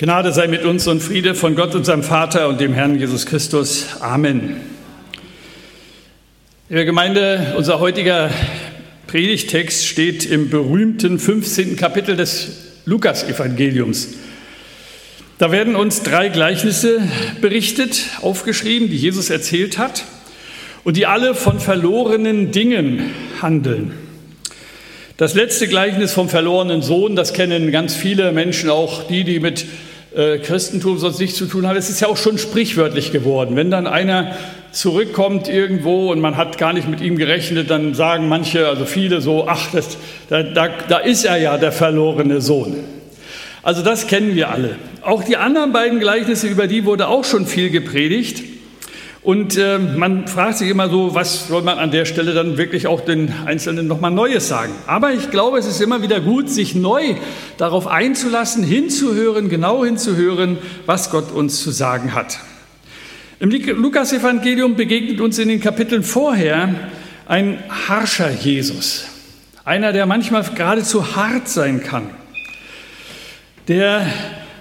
Gnade sei mit uns und Friede von Gott, unserem Vater und dem Herrn Jesus Christus. Amen. Liebe Gemeinde, unser heutiger Predigtext steht im berühmten 15. Kapitel des Lukas-Evangeliums. Da werden uns drei Gleichnisse berichtet, aufgeschrieben, die Jesus erzählt hat und die alle von verlorenen Dingen handeln. Das letzte Gleichnis vom verlorenen Sohn, das kennen ganz viele Menschen, auch die, die mit äh, Christentum sonst nichts zu tun haben. Es ist ja auch schon sprichwörtlich geworden. Wenn dann einer zurückkommt irgendwo und man hat gar nicht mit ihm gerechnet, dann sagen manche, also viele so, ach, das, da, da, da ist er ja der verlorene Sohn. Also das kennen wir alle. Auch die anderen beiden Gleichnisse, über die wurde auch schon viel gepredigt. Und äh, man fragt sich immer so, was soll man an der Stelle dann wirklich auch den Einzelnen nochmal Neues sagen. Aber ich glaube, es ist immer wieder gut, sich neu darauf einzulassen, hinzuhören, genau hinzuhören, was Gott uns zu sagen hat. Im Lukas-Evangelium begegnet uns in den Kapiteln vorher ein harscher Jesus. Einer, der manchmal geradezu hart sein kann. Der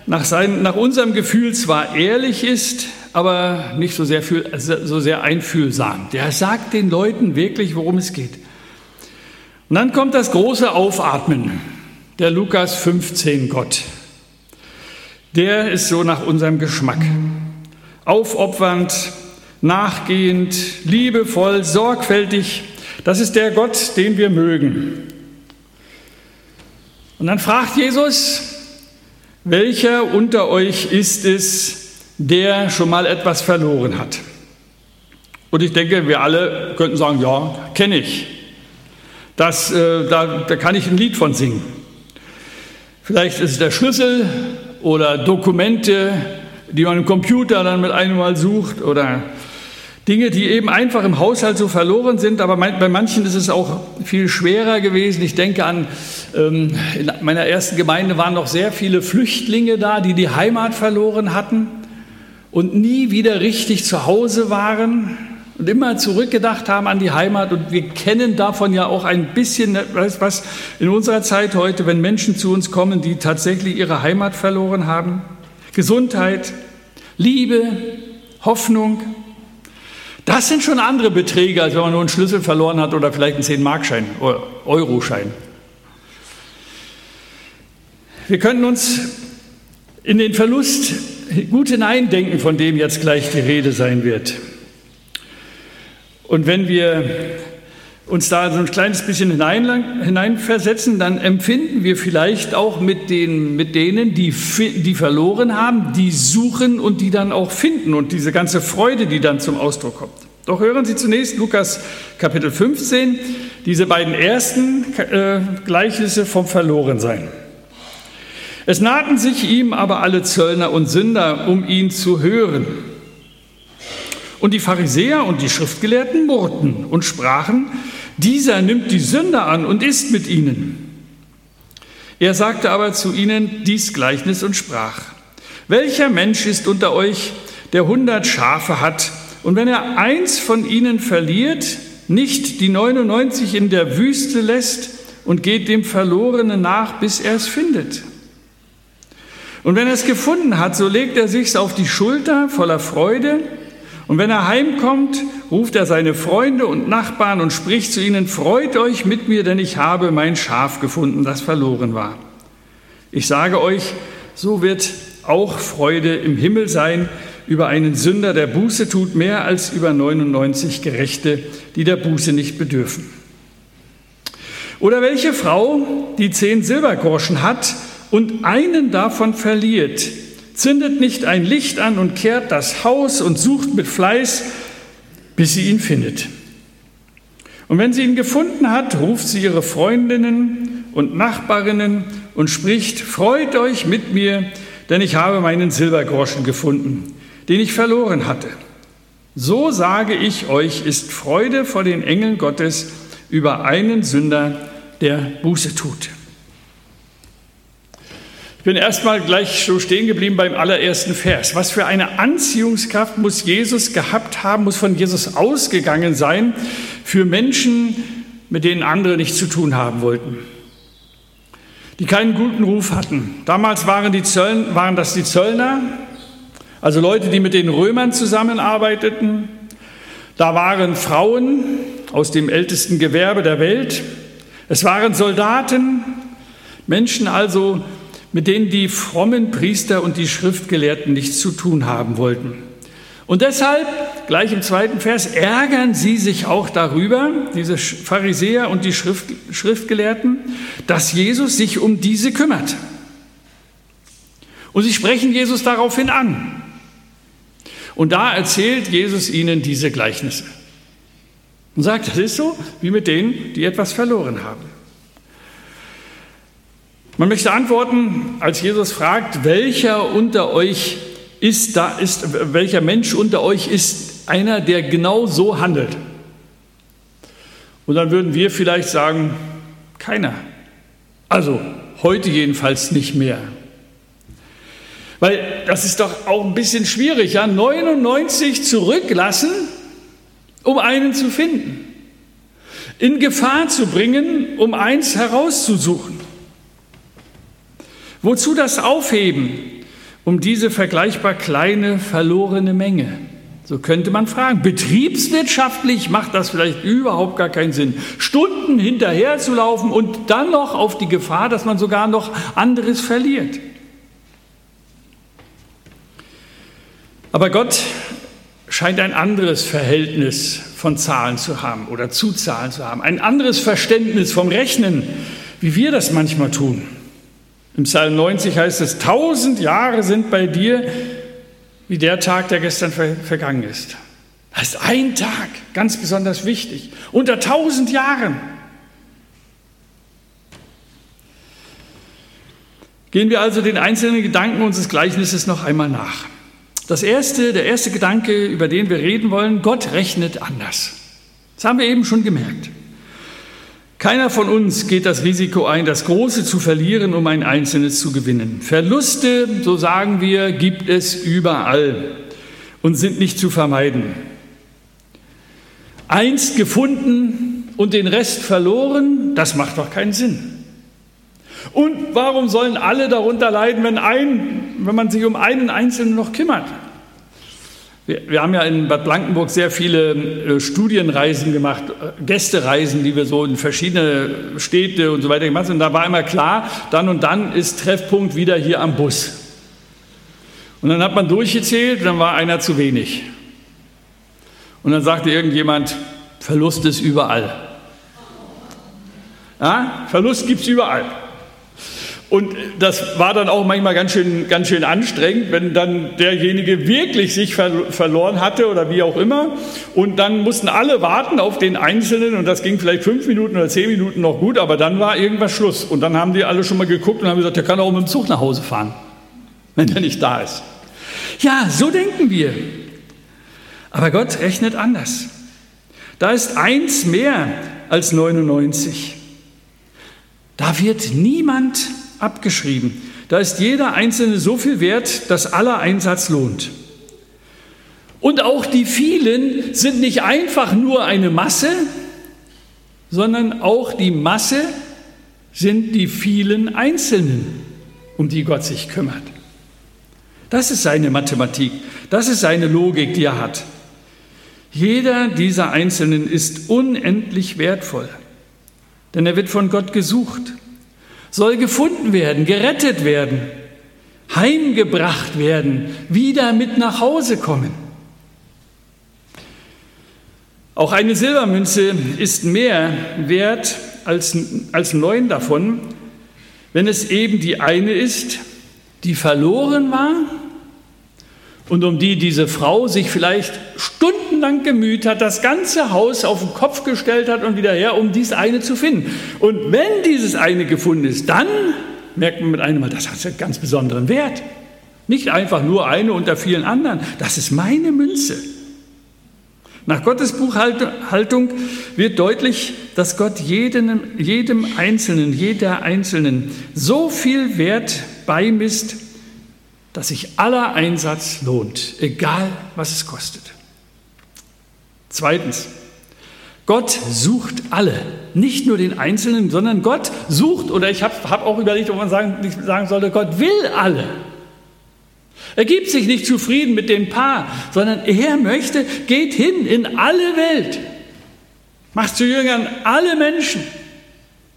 nach, sein, nach unserem Gefühl zwar ehrlich ist, aber nicht so sehr, fühl, so sehr einfühlsam. Der sagt den Leuten wirklich, worum es geht. Und dann kommt das große Aufatmen, der Lukas 15 Gott. Der ist so nach unserem Geschmack. Aufopfernd, nachgehend, liebevoll, sorgfältig. Das ist der Gott, den wir mögen. Und dann fragt Jesus, welcher unter euch ist es, der schon mal etwas verloren hat. Und ich denke, wir alle könnten sagen, ja, kenne ich. Das, äh, da, da kann ich ein Lied von singen. Vielleicht ist es der Schlüssel oder Dokumente, die man im Computer dann mit einem Mal sucht oder Dinge, die eben einfach im Haushalt so verloren sind, aber bei manchen ist es auch viel schwerer gewesen. Ich denke an, ähm, in meiner ersten Gemeinde waren noch sehr viele Flüchtlinge da, die die Heimat verloren hatten und nie wieder richtig zu Hause waren und immer zurückgedacht haben an die Heimat. Und wir kennen davon ja auch ein bisschen, was in unserer Zeit heute, wenn Menschen zu uns kommen, die tatsächlich ihre Heimat verloren haben. Gesundheit, Liebe, Hoffnung. Das sind schon andere Beträge, als wenn man nur einen Schlüssel verloren hat oder vielleicht einen 10-Markschein oder Euroschein. Wir können uns in den Verlust gut hineindenken, von dem jetzt gleich die Rede sein wird. Und wenn wir uns da so ein kleines bisschen hinein, hineinversetzen, dann empfinden wir vielleicht auch mit, den, mit denen, die, die verloren haben, die suchen und die dann auch finden und diese ganze Freude, die dann zum Ausdruck kommt. Doch hören Sie zunächst Lukas Kapitel 15, diese beiden ersten äh, Gleichnisse vom Verlorensein. Es nahten sich ihm aber alle Zöllner und Sünder, um ihn zu hören. Und die Pharisäer und die Schriftgelehrten murrten und sprachen, dieser nimmt die Sünder an und isst mit ihnen. Er sagte aber zu ihnen dies Gleichnis und sprach, welcher Mensch ist unter euch, der hundert Schafe hat, und wenn er eins von ihnen verliert, nicht die 99 in der Wüste lässt und geht dem Verlorenen nach, bis er es findet? Und wenn er es gefunden hat, so legt er sich's auf die Schulter voller Freude. Und wenn er heimkommt, ruft er seine Freunde und Nachbarn und spricht zu ihnen, freut euch mit mir, denn ich habe mein Schaf gefunden, das verloren war. Ich sage euch, so wird auch Freude im Himmel sein über einen Sünder, der Buße tut, mehr als über 99 Gerechte, die der Buße nicht bedürfen. Oder welche Frau, die zehn Silbergroschen hat und einen davon verliert, zündet nicht ein Licht an und kehrt das Haus und sucht mit Fleiß, bis sie ihn findet. Und wenn sie ihn gefunden hat, ruft sie ihre Freundinnen und Nachbarinnen und spricht, freut euch mit mir, denn ich habe meinen Silbergroschen gefunden, den ich verloren hatte. So sage ich euch, ist Freude vor den Engeln Gottes über einen Sünder, der Buße tut bin erstmal gleich so stehen geblieben beim allerersten Vers. Was für eine Anziehungskraft muss Jesus gehabt haben, muss von Jesus ausgegangen sein für Menschen, mit denen andere nichts zu tun haben wollten. die keinen guten Ruf hatten. Damals waren, die Zölln, waren das die Zöllner, also Leute, die mit den Römern zusammenarbeiteten. Da waren Frauen aus dem ältesten Gewerbe der Welt. Es waren Soldaten, Menschen also, mit denen die frommen Priester und die Schriftgelehrten nichts zu tun haben wollten. Und deshalb, gleich im zweiten Vers, ärgern sie sich auch darüber, diese Pharisäer und die Schrift, Schriftgelehrten, dass Jesus sich um diese kümmert. Und sie sprechen Jesus daraufhin an. Und da erzählt Jesus ihnen diese Gleichnisse. Und sagt, das ist so wie mit denen, die etwas verloren haben. Man möchte antworten, als Jesus fragt, welcher unter euch ist da, ist, welcher Mensch unter euch ist einer, der genau so handelt? Und dann würden wir vielleicht sagen, keiner. Also heute jedenfalls nicht mehr. Weil das ist doch auch ein bisschen schwierig, ja, 99 zurücklassen, um einen zu finden. In Gefahr zu bringen, um eins herauszusuchen. Wozu das Aufheben? Um diese vergleichbar kleine verlorene Menge. So könnte man fragen. Betriebswirtschaftlich macht das vielleicht überhaupt gar keinen Sinn. Stunden hinterher zu laufen und dann noch auf die Gefahr, dass man sogar noch anderes verliert. Aber Gott scheint ein anderes Verhältnis von Zahlen zu haben oder zu Zahlen zu haben. Ein anderes Verständnis vom Rechnen, wie wir das manchmal tun. Im Psalm 90 heißt es, tausend Jahre sind bei dir wie der Tag, der gestern vergangen ist. Das ist ein Tag, ganz besonders wichtig. Unter tausend Jahren. Gehen wir also den einzelnen Gedanken unseres Gleichnisses noch einmal nach. Das erste, der erste Gedanke, über den wir reden wollen, Gott rechnet anders. Das haben wir eben schon gemerkt. Keiner von uns geht das Risiko ein, das Große zu verlieren, um ein Einzelnes zu gewinnen. Verluste, so sagen wir, gibt es überall und sind nicht zu vermeiden. Eins gefunden und den Rest verloren, das macht doch keinen Sinn. Und warum sollen alle darunter leiden, wenn, ein, wenn man sich um einen Einzelnen noch kümmert? Wir, haben ja in Bad Blankenburg sehr viele äh, Studienreisen gemacht, äh, Gästereisen, die wir so in verschiedene Städte und so weiter gemacht haben. Und da war immer klar, dann und dann ist Treffpunkt wieder hier am Bus. Und dann hat man durchgezählt, dann war einer zu wenig. Und dann sagte irgendjemand, Verlust ist überall. Ja, Verlust gibt es überall. Und das war dann auch manchmal ganz schön, ganz schön anstrengend, wenn dann derjenige wirklich sich ver verloren hatte oder wie auch immer. Und dann mussten alle warten auf den Einzelnen und das ging vielleicht fünf Minuten oder zehn Minuten noch gut, aber dann war irgendwas Schluss. Und dann haben die alle schon mal geguckt und haben gesagt, der kann auch mit dem Zug nach Hause fahren, wenn er nicht da ist. Ja, so denken wir. Aber Gott rechnet anders. Da ist eins mehr als 99. Da wird niemand abgeschrieben. Da ist jeder Einzelne so viel wert, dass aller Einsatz lohnt. Und auch die vielen sind nicht einfach nur eine Masse, sondern auch die Masse sind die vielen Einzelnen, um die Gott sich kümmert. Das ist seine Mathematik, das ist seine Logik, die er hat. Jeder dieser Einzelnen ist unendlich wertvoll, denn er wird von Gott gesucht soll gefunden werden, gerettet werden, heimgebracht werden, wieder mit nach Hause kommen. Auch eine Silbermünze ist mehr wert als, als neun davon, wenn es eben die eine ist, die verloren war und um die diese Frau sich vielleicht stundenlang gemüht hat, das ganze Haus auf den Kopf gestellt hat und wieder her, um dies eine zu finden. Und wenn dieses eine gefunden ist, dann merkt man mit einem Mal, das hat einen ganz besonderen Wert. Nicht einfach nur eine unter vielen anderen. Das ist meine Münze. Nach Gottes Buchhaltung wird deutlich, dass Gott jedem, jedem Einzelnen, jeder Einzelnen so viel Wert beimisst, dass sich aller Einsatz lohnt, egal was es kostet. Zweitens, Gott sucht alle, nicht nur den Einzelnen, sondern Gott sucht, oder ich habe hab auch überlegt, ob man sagen, sagen sollte, Gott will alle. Er gibt sich nicht zufrieden mit den paar, sondern er möchte, geht hin in alle Welt. Macht zu Jüngern alle Menschen.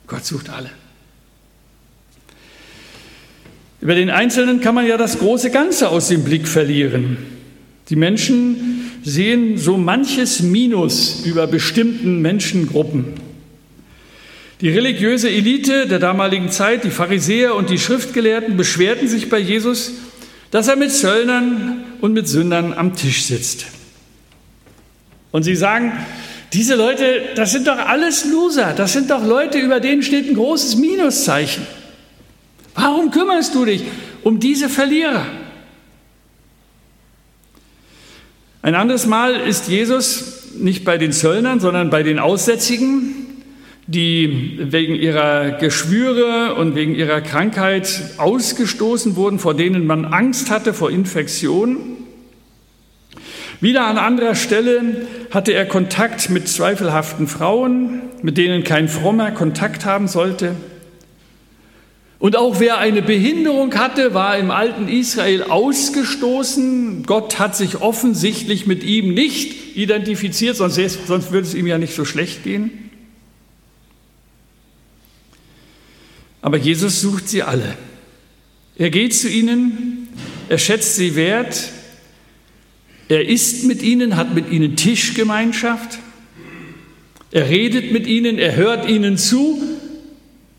Gott sucht alle. Über den Einzelnen kann man ja das große Ganze aus dem Blick verlieren. Die Menschen sehen so manches Minus über bestimmten Menschengruppen. Die religiöse Elite der damaligen Zeit, die Pharisäer und die Schriftgelehrten, beschwerten sich bei Jesus, dass er mit Zöllnern und mit Sündern am Tisch sitzt. Und sie sagen, diese Leute, das sind doch alles Loser, das sind doch Leute, über denen steht ein großes Minuszeichen. Warum kümmerst du dich um diese Verlierer? Ein anderes Mal ist Jesus nicht bei den Zöllnern, sondern bei den Aussätzigen, die wegen ihrer Geschwüre und wegen ihrer Krankheit ausgestoßen wurden, vor denen man Angst hatte vor Infektionen. Wieder an anderer Stelle hatte er Kontakt mit zweifelhaften Frauen, mit denen kein frommer Kontakt haben sollte. Und auch wer eine Behinderung hatte, war im alten Israel ausgestoßen. Gott hat sich offensichtlich mit ihm nicht identifiziert, sonst, sonst würde es ihm ja nicht so schlecht gehen. Aber Jesus sucht sie alle. Er geht zu ihnen, er schätzt sie wert, er isst mit ihnen, hat mit ihnen Tischgemeinschaft, er redet mit ihnen, er hört ihnen zu,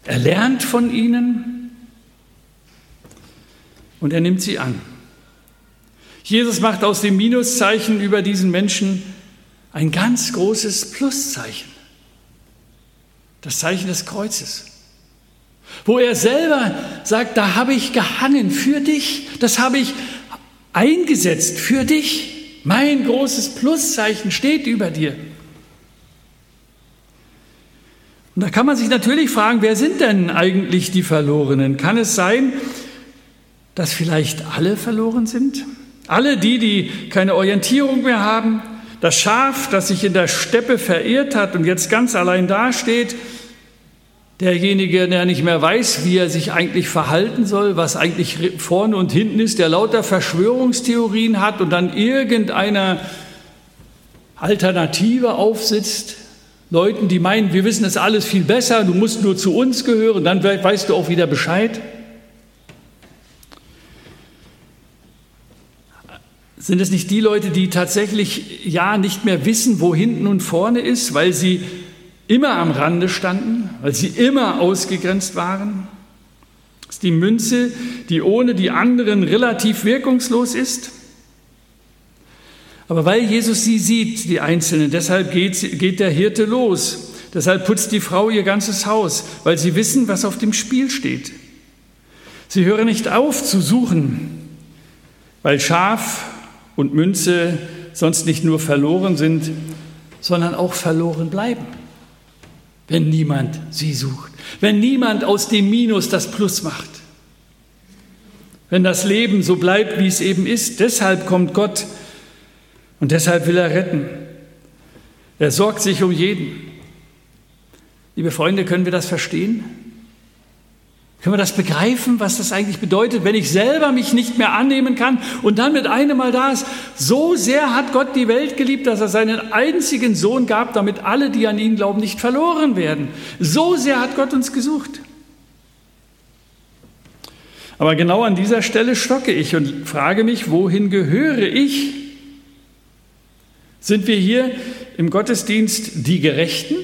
er lernt von ihnen und er nimmt sie an. Jesus macht aus dem Minuszeichen über diesen Menschen ein ganz großes Pluszeichen. Das Zeichen des Kreuzes. Wo er selber sagt, da habe ich gehangen für dich, das habe ich eingesetzt für dich. Mein großes Pluszeichen steht über dir. Und da kann man sich natürlich fragen, wer sind denn eigentlich die Verlorenen? Kann es sein, dass vielleicht alle verloren sind? Alle die, die keine Orientierung mehr haben? Das Schaf, das sich in der Steppe verirrt hat und jetzt ganz allein dasteht? Derjenige, der nicht mehr weiß, wie er sich eigentlich verhalten soll, was eigentlich vorne und hinten ist, der lauter Verschwörungstheorien hat und dann irgendeiner Alternative aufsitzt, Leuten, die meinen, wir wissen es alles viel besser, du musst nur zu uns gehören, dann weißt du auch wieder Bescheid. Sind es nicht die Leute, die tatsächlich ja nicht mehr wissen, wo hinten und vorne ist, weil sie immer am Rande standen, weil sie immer ausgegrenzt waren? Ist die Münze, die ohne die anderen relativ wirkungslos ist. Aber weil Jesus sie sieht, die Einzelnen, deshalb geht, geht der Hirte los. Deshalb putzt die Frau ihr ganzes Haus, weil sie wissen, was auf dem Spiel steht. Sie hören nicht auf zu suchen, weil Schaf und Münze sonst nicht nur verloren sind, sondern auch verloren bleiben, wenn niemand sie sucht, wenn niemand aus dem Minus das Plus macht, wenn das Leben so bleibt, wie es eben ist. Deshalb kommt Gott und deshalb will er retten. Er sorgt sich um jeden. Liebe Freunde, können wir das verstehen? Können wir das begreifen, was das eigentlich bedeutet, wenn ich selber mich nicht mehr annehmen kann und dann mit einem Mal da ist? So sehr hat Gott die Welt geliebt, dass er seinen einzigen Sohn gab, damit alle, die an ihn glauben, nicht verloren werden. So sehr hat Gott uns gesucht. Aber genau an dieser Stelle stocke ich und frage mich, wohin gehöre ich? Sind wir hier im Gottesdienst die Gerechten?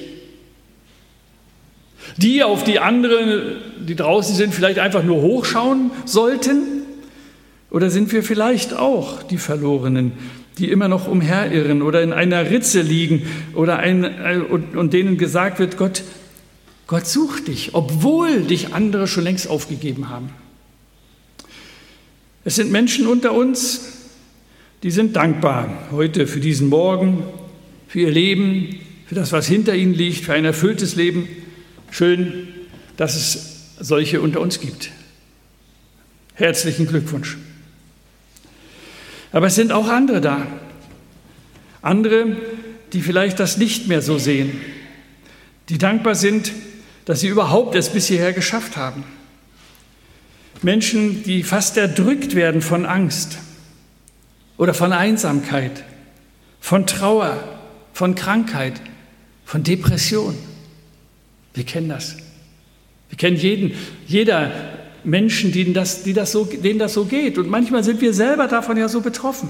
Die, auf die anderen, die draußen sind, vielleicht einfach nur hochschauen sollten? Oder sind wir vielleicht auch die Verlorenen, die immer noch umherirren oder in einer Ritze liegen oder ein, und, und denen gesagt wird, Gott, Gott sucht dich, obwohl dich andere schon längst aufgegeben haben? Es sind Menschen unter uns, die sind dankbar heute für diesen Morgen, für ihr Leben, für das, was hinter ihnen liegt, für ein erfülltes Leben. Schön, dass es solche unter uns gibt. Herzlichen Glückwunsch. Aber es sind auch andere da. Andere, die vielleicht das nicht mehr so sehen, die dankbar sind, dass sie überhaupt es bis hierher geschafft haben. Menschen, die fast erdrückt werden von Angst oder von Einsamkeit, von Trauer, von Krankheit, von Depression. Wir kennen das. Wir kennen jeden, jeder Menschen, denen das, die das so, denen das so geht. Und manchmal sind wir selber davon ja so betroffen.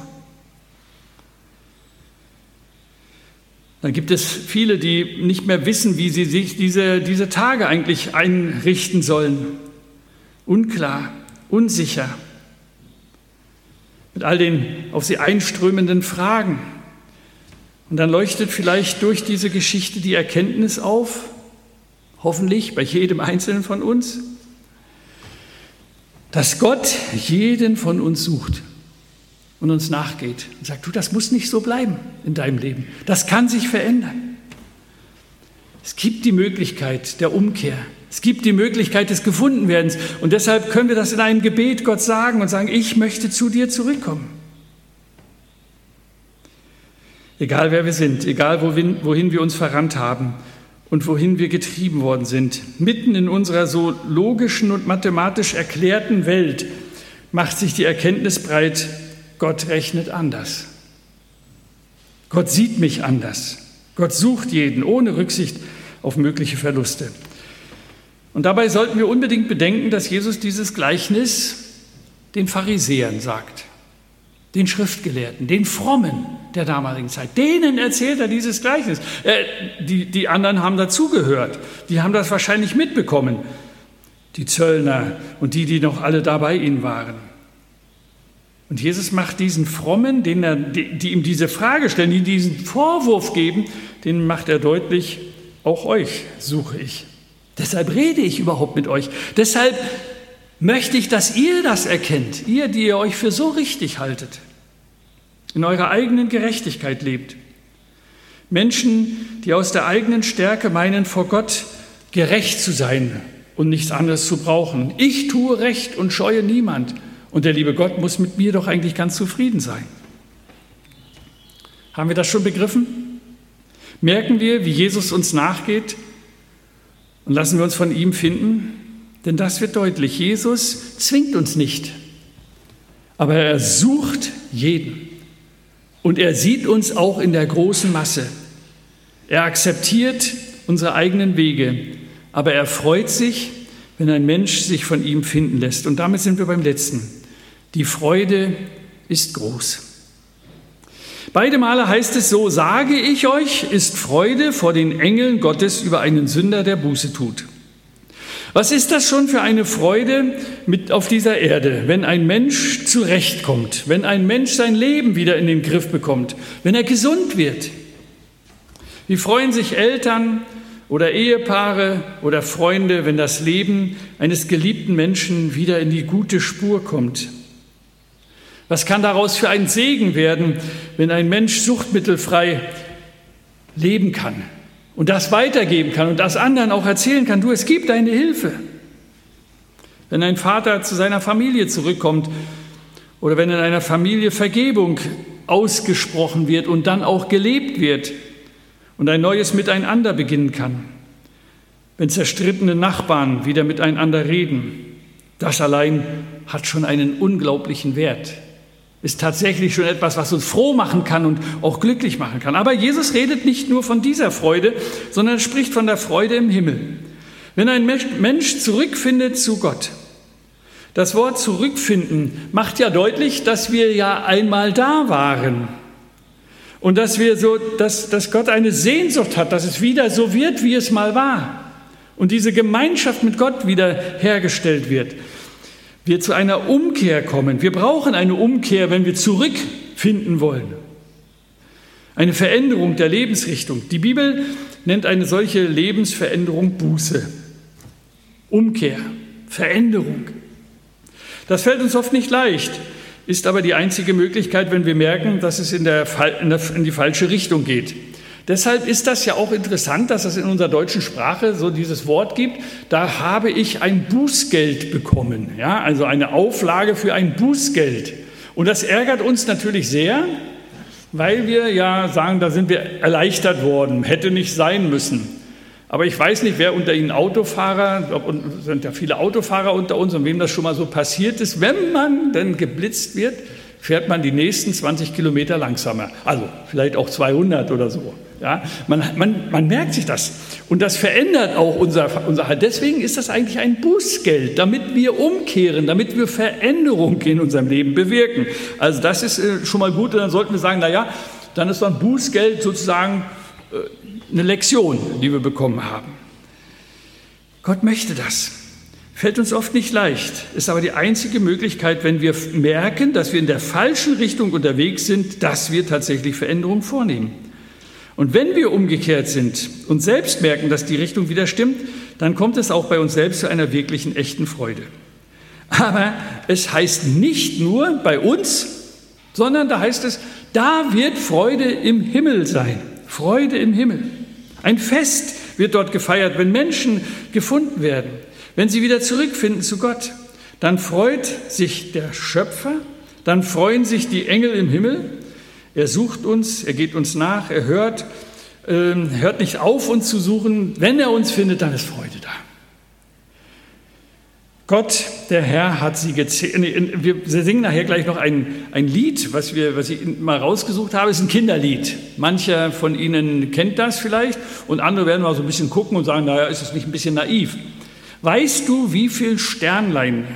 Dann gibt es viele, die nicht mehr wissen, wie sie sich diese, diese Tage eigentlich einrichten sollen. Unklar, unsicher. Mit all den auf sie einströmenden Fragen. Und dann leuchtet vielleicht durch diese Geschichte die Erkenntnis auf, hoffentlich bei jedem Einzelnen von uns, dass Gott jeden von uns sucht und uns nachgeht und sagt, du, das muss nicht so bleiben in deinem Leben. Das kann sich verändern. Es gibt die Möglichkeit der Umkehr. Es gibt die Möglichkeit des Gefundenwerdens. Und deshalb können wir das in einem Gebet Gott sagen und sagen, ich möchte zu dir zurückkommen. Egal wer wir sind, egal wohin, wohin wir uns verrannt haben und wohin wir getrieben worden sind, mitten in unserer so logischen und mathematisch erklärten Welt macht sich die Erkenntnis breit, Gott rechnet anders. Gott sieht mich anders. Gott sucht jeden ohne Rücksicht auf mögliche Verluste. Und dabei sollten wir unbedingt bedenken, dass Jesus dieses Gleichnis den Pharisäern sagt, den Schriftgelehrten, den Frommen der damaligen Zeit. Denen erzählt er dieses Gleichnis. Äh, die, die anderen haben dazugehört. Die haben das wahrscheinlich mitbekommen. Die Zöllner und die, die noch alle da bei ihnen waren. Und Jesus macht diesen Frommen, den er, die, die ihm diese Frage stellen, die diesen Vorwurf geben, den macht er deutlich, auch euch suche ich. Deshalb rede ich überhaupt mit euch. Deshalb möchte ich, dass ihr das erkennt, ihr, die ihr euch für so richtig haltet, in eurer eigenen Gerechtigkeit lebt. Menschen, die aus der eigenen Stärke meinen, vor Gott gerecht zu sein und nichts anderes zu brauchen. Ich tue Recht und scheue niemand. Und der liebe Gott muss mit mir doch eigentlich ganz zufrieden sein. Haben wir das schon begriffen? Merken wir, wie Jesus uns nachgeht und lassen wir uns von ihm finden? Denn das wird deutlich. Jesus zwingt uns nicht, aber er sucht jeden. Und er sieht uns auch in der großen Masse. Er akzeptiert unsere eigenen Wege, aber er freut sich, wenn ein Mensch sich von ihm finden lässt. Und damit sind wir beim letzten. Die Freude ist groß. Beide Male heißt es so, sage ich euch, ist Freude vor den Engeln Gottes über einen Sünder, der Buße tut. Was ist das schon für eine Freude mit auf dieser Erde, wenn ein Mensch zurechtkommt, wenn ein Mensch sein Leben wieder in den Griff bekommt, wenn er gesund wird? Wie freuen sich Eltern oder Ehepaare oder Freunde, wenn das Leben eines geliebten Menschen wieder in die gute Spur kommt? Was kann daraus für ein Segen werden, wenn ein Mensch suchtmittelfrei leben kann und das weitergeben kann und das anderen auch erzählen kann, du, es gibt eine Hilfe. Wenn ein Vater zu seiner Familie zurückkommt oder wenn in einer Familie Vergebung ausgesprochen wird und dann auch gelebt wird und ein neues Miteinander beginnen kann. Wenn zerstrittene Nachbarn wieder miteinander reden, das allein hat schon einen unglaublichen Wert ist tatsächlich schon etwas, was uns froh machen kann und auch glücklich machen kann. Aber Jesus redet nicht nur von dieser Freude, sondern er spricht von der Freude im Himmel. Wenn ein Mensch zurückfindet zu Gott, das Wort zurückfinden macht ja deutlich, dass wir ja einmal da waren. Und dass wir so, dass, dass Gott eine Sehnsucht hat, dass es wieder so wird, wie es mal war. Und diese Gemeinschaft mit Gott wieder hergestellt wird wir zu einer Umkehr kommen. Wir brauchen eine Umkehr, wenn wir zurückfinden wollen. Eine Veränderung der Lebensrichtung. Die Bibel nennt eine solche Lebensveränderung Buße. Umkehr, Veränderung. Das fällt uns oft nicht leicht, ist aber die einzige Möglichkeit, wenn wir merken, dass es in, der, in die falsche Richtung geht. Deshalb ist das ja auch interessant, dass es in unserer deutschen Sprache so dieses Wort gibt, da habe ich ein Bußgeld bekommen, ja, also eine Auflage für ein Bußgeld. Und das ärgert uns natürlich sehr, weil wir ja sagen, da sind wir erleichtert worden, hätte nicht sein müssen. Aber ich weiß nicht, wer unter Ihnen Autofahrer, sind ja viele Autofahrer unter uns und wem das schon mal so passiert ist, wenn man denn geblitzt wird, fährt man die nächsten 20 Kilometer langsamer. Also vielleicht auch 200 oder so. Ja, man, man, man merkt sich das. Und das verändert auch unser, unser Halt. Deswegen ist das eigentlich ein Bußgeld, damit wir umkehren, damit wir Veränderung in unserem Leben bewirken. Also das ist äh, schon mal gut. Und dann sollten wir sagen, naja, dann ist so ein Bußgeld sozusagen äh, eine Lektion, die wir bekommen haben. Gott möchte das. Fällt uns oft nicht leicht, ist aber die einzige Möglichkeit, wenn wir merken, dass wir in der falschen Richtung unterwegs sind, dass wir tatsächlich Veränderungen vornehmen. Und wenn wir umgekehrt sind und selbst merken, dass die Richtung wieder stimmt, dann kommt es auch bei uns selbst zu einer wirklichen, echten Freude. Aber es heißt nicht nur bei uns, sondern da heißt es, da wird Freude im Himmel sein. Freude im Himmel. Ein Fest wird dort gefeiert, wenn Menschen gefunden werden. Wenn sie wieder zurückfinden zu Gott, dann freut sich der Schöpfer, dann freuen sich die Engel im Himmel. Er sucht uns, er geht uns nach, er hört, äh, hört nicht auf, uns zu suchen. Wenn er uns findet, dann ist Freude da. Gott, der Herr, hat sie gezählt. Wir singen nachher gleich noch ein, ein Lied, was, wir, was ich mal rausgesucht habe, ist ein Kinderlied. Mancher von Ihnen kennt das vielleicht und andere werden mal so ein bisschen gucken und sagen, naja, ist das nicht ein bisschen naiv? Weißt du, wie viele Sternlein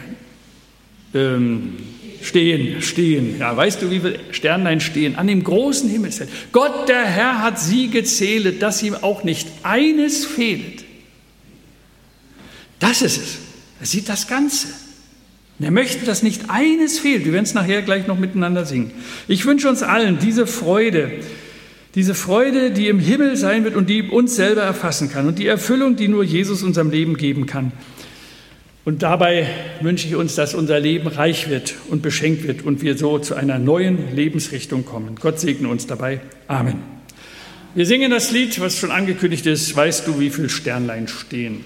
ähm, stehen, stehen? Ja, weißt du, wie viele Sternlein stehen an dem großen Himmelsfeld? Gott, der Herr, hat sie gezählt, dass ihm auch nicht eines fehlt. Das ist es. Er sieht das Ganze. Und er möchte, dass nicht eines fehlt. Wir werden es nachher gleich noch miteinander singen. Ich wünsche uns allen diese Freude, diese Freude, die im Himmel sein wird und die uns selber erfassen kann und die Erfüllung, die nur Jesus unserem Leben geben kann. Und dabei wünsche ich uns, dass unser Leben reich wird und beschenkt wird und wir so zu einer neuen Lebensrichtung kommen. Gott segne uns dabei. Amen. Wir singen das Lied, was schon angekündigt ist. Weißt du, wie viele Sternlein stehen?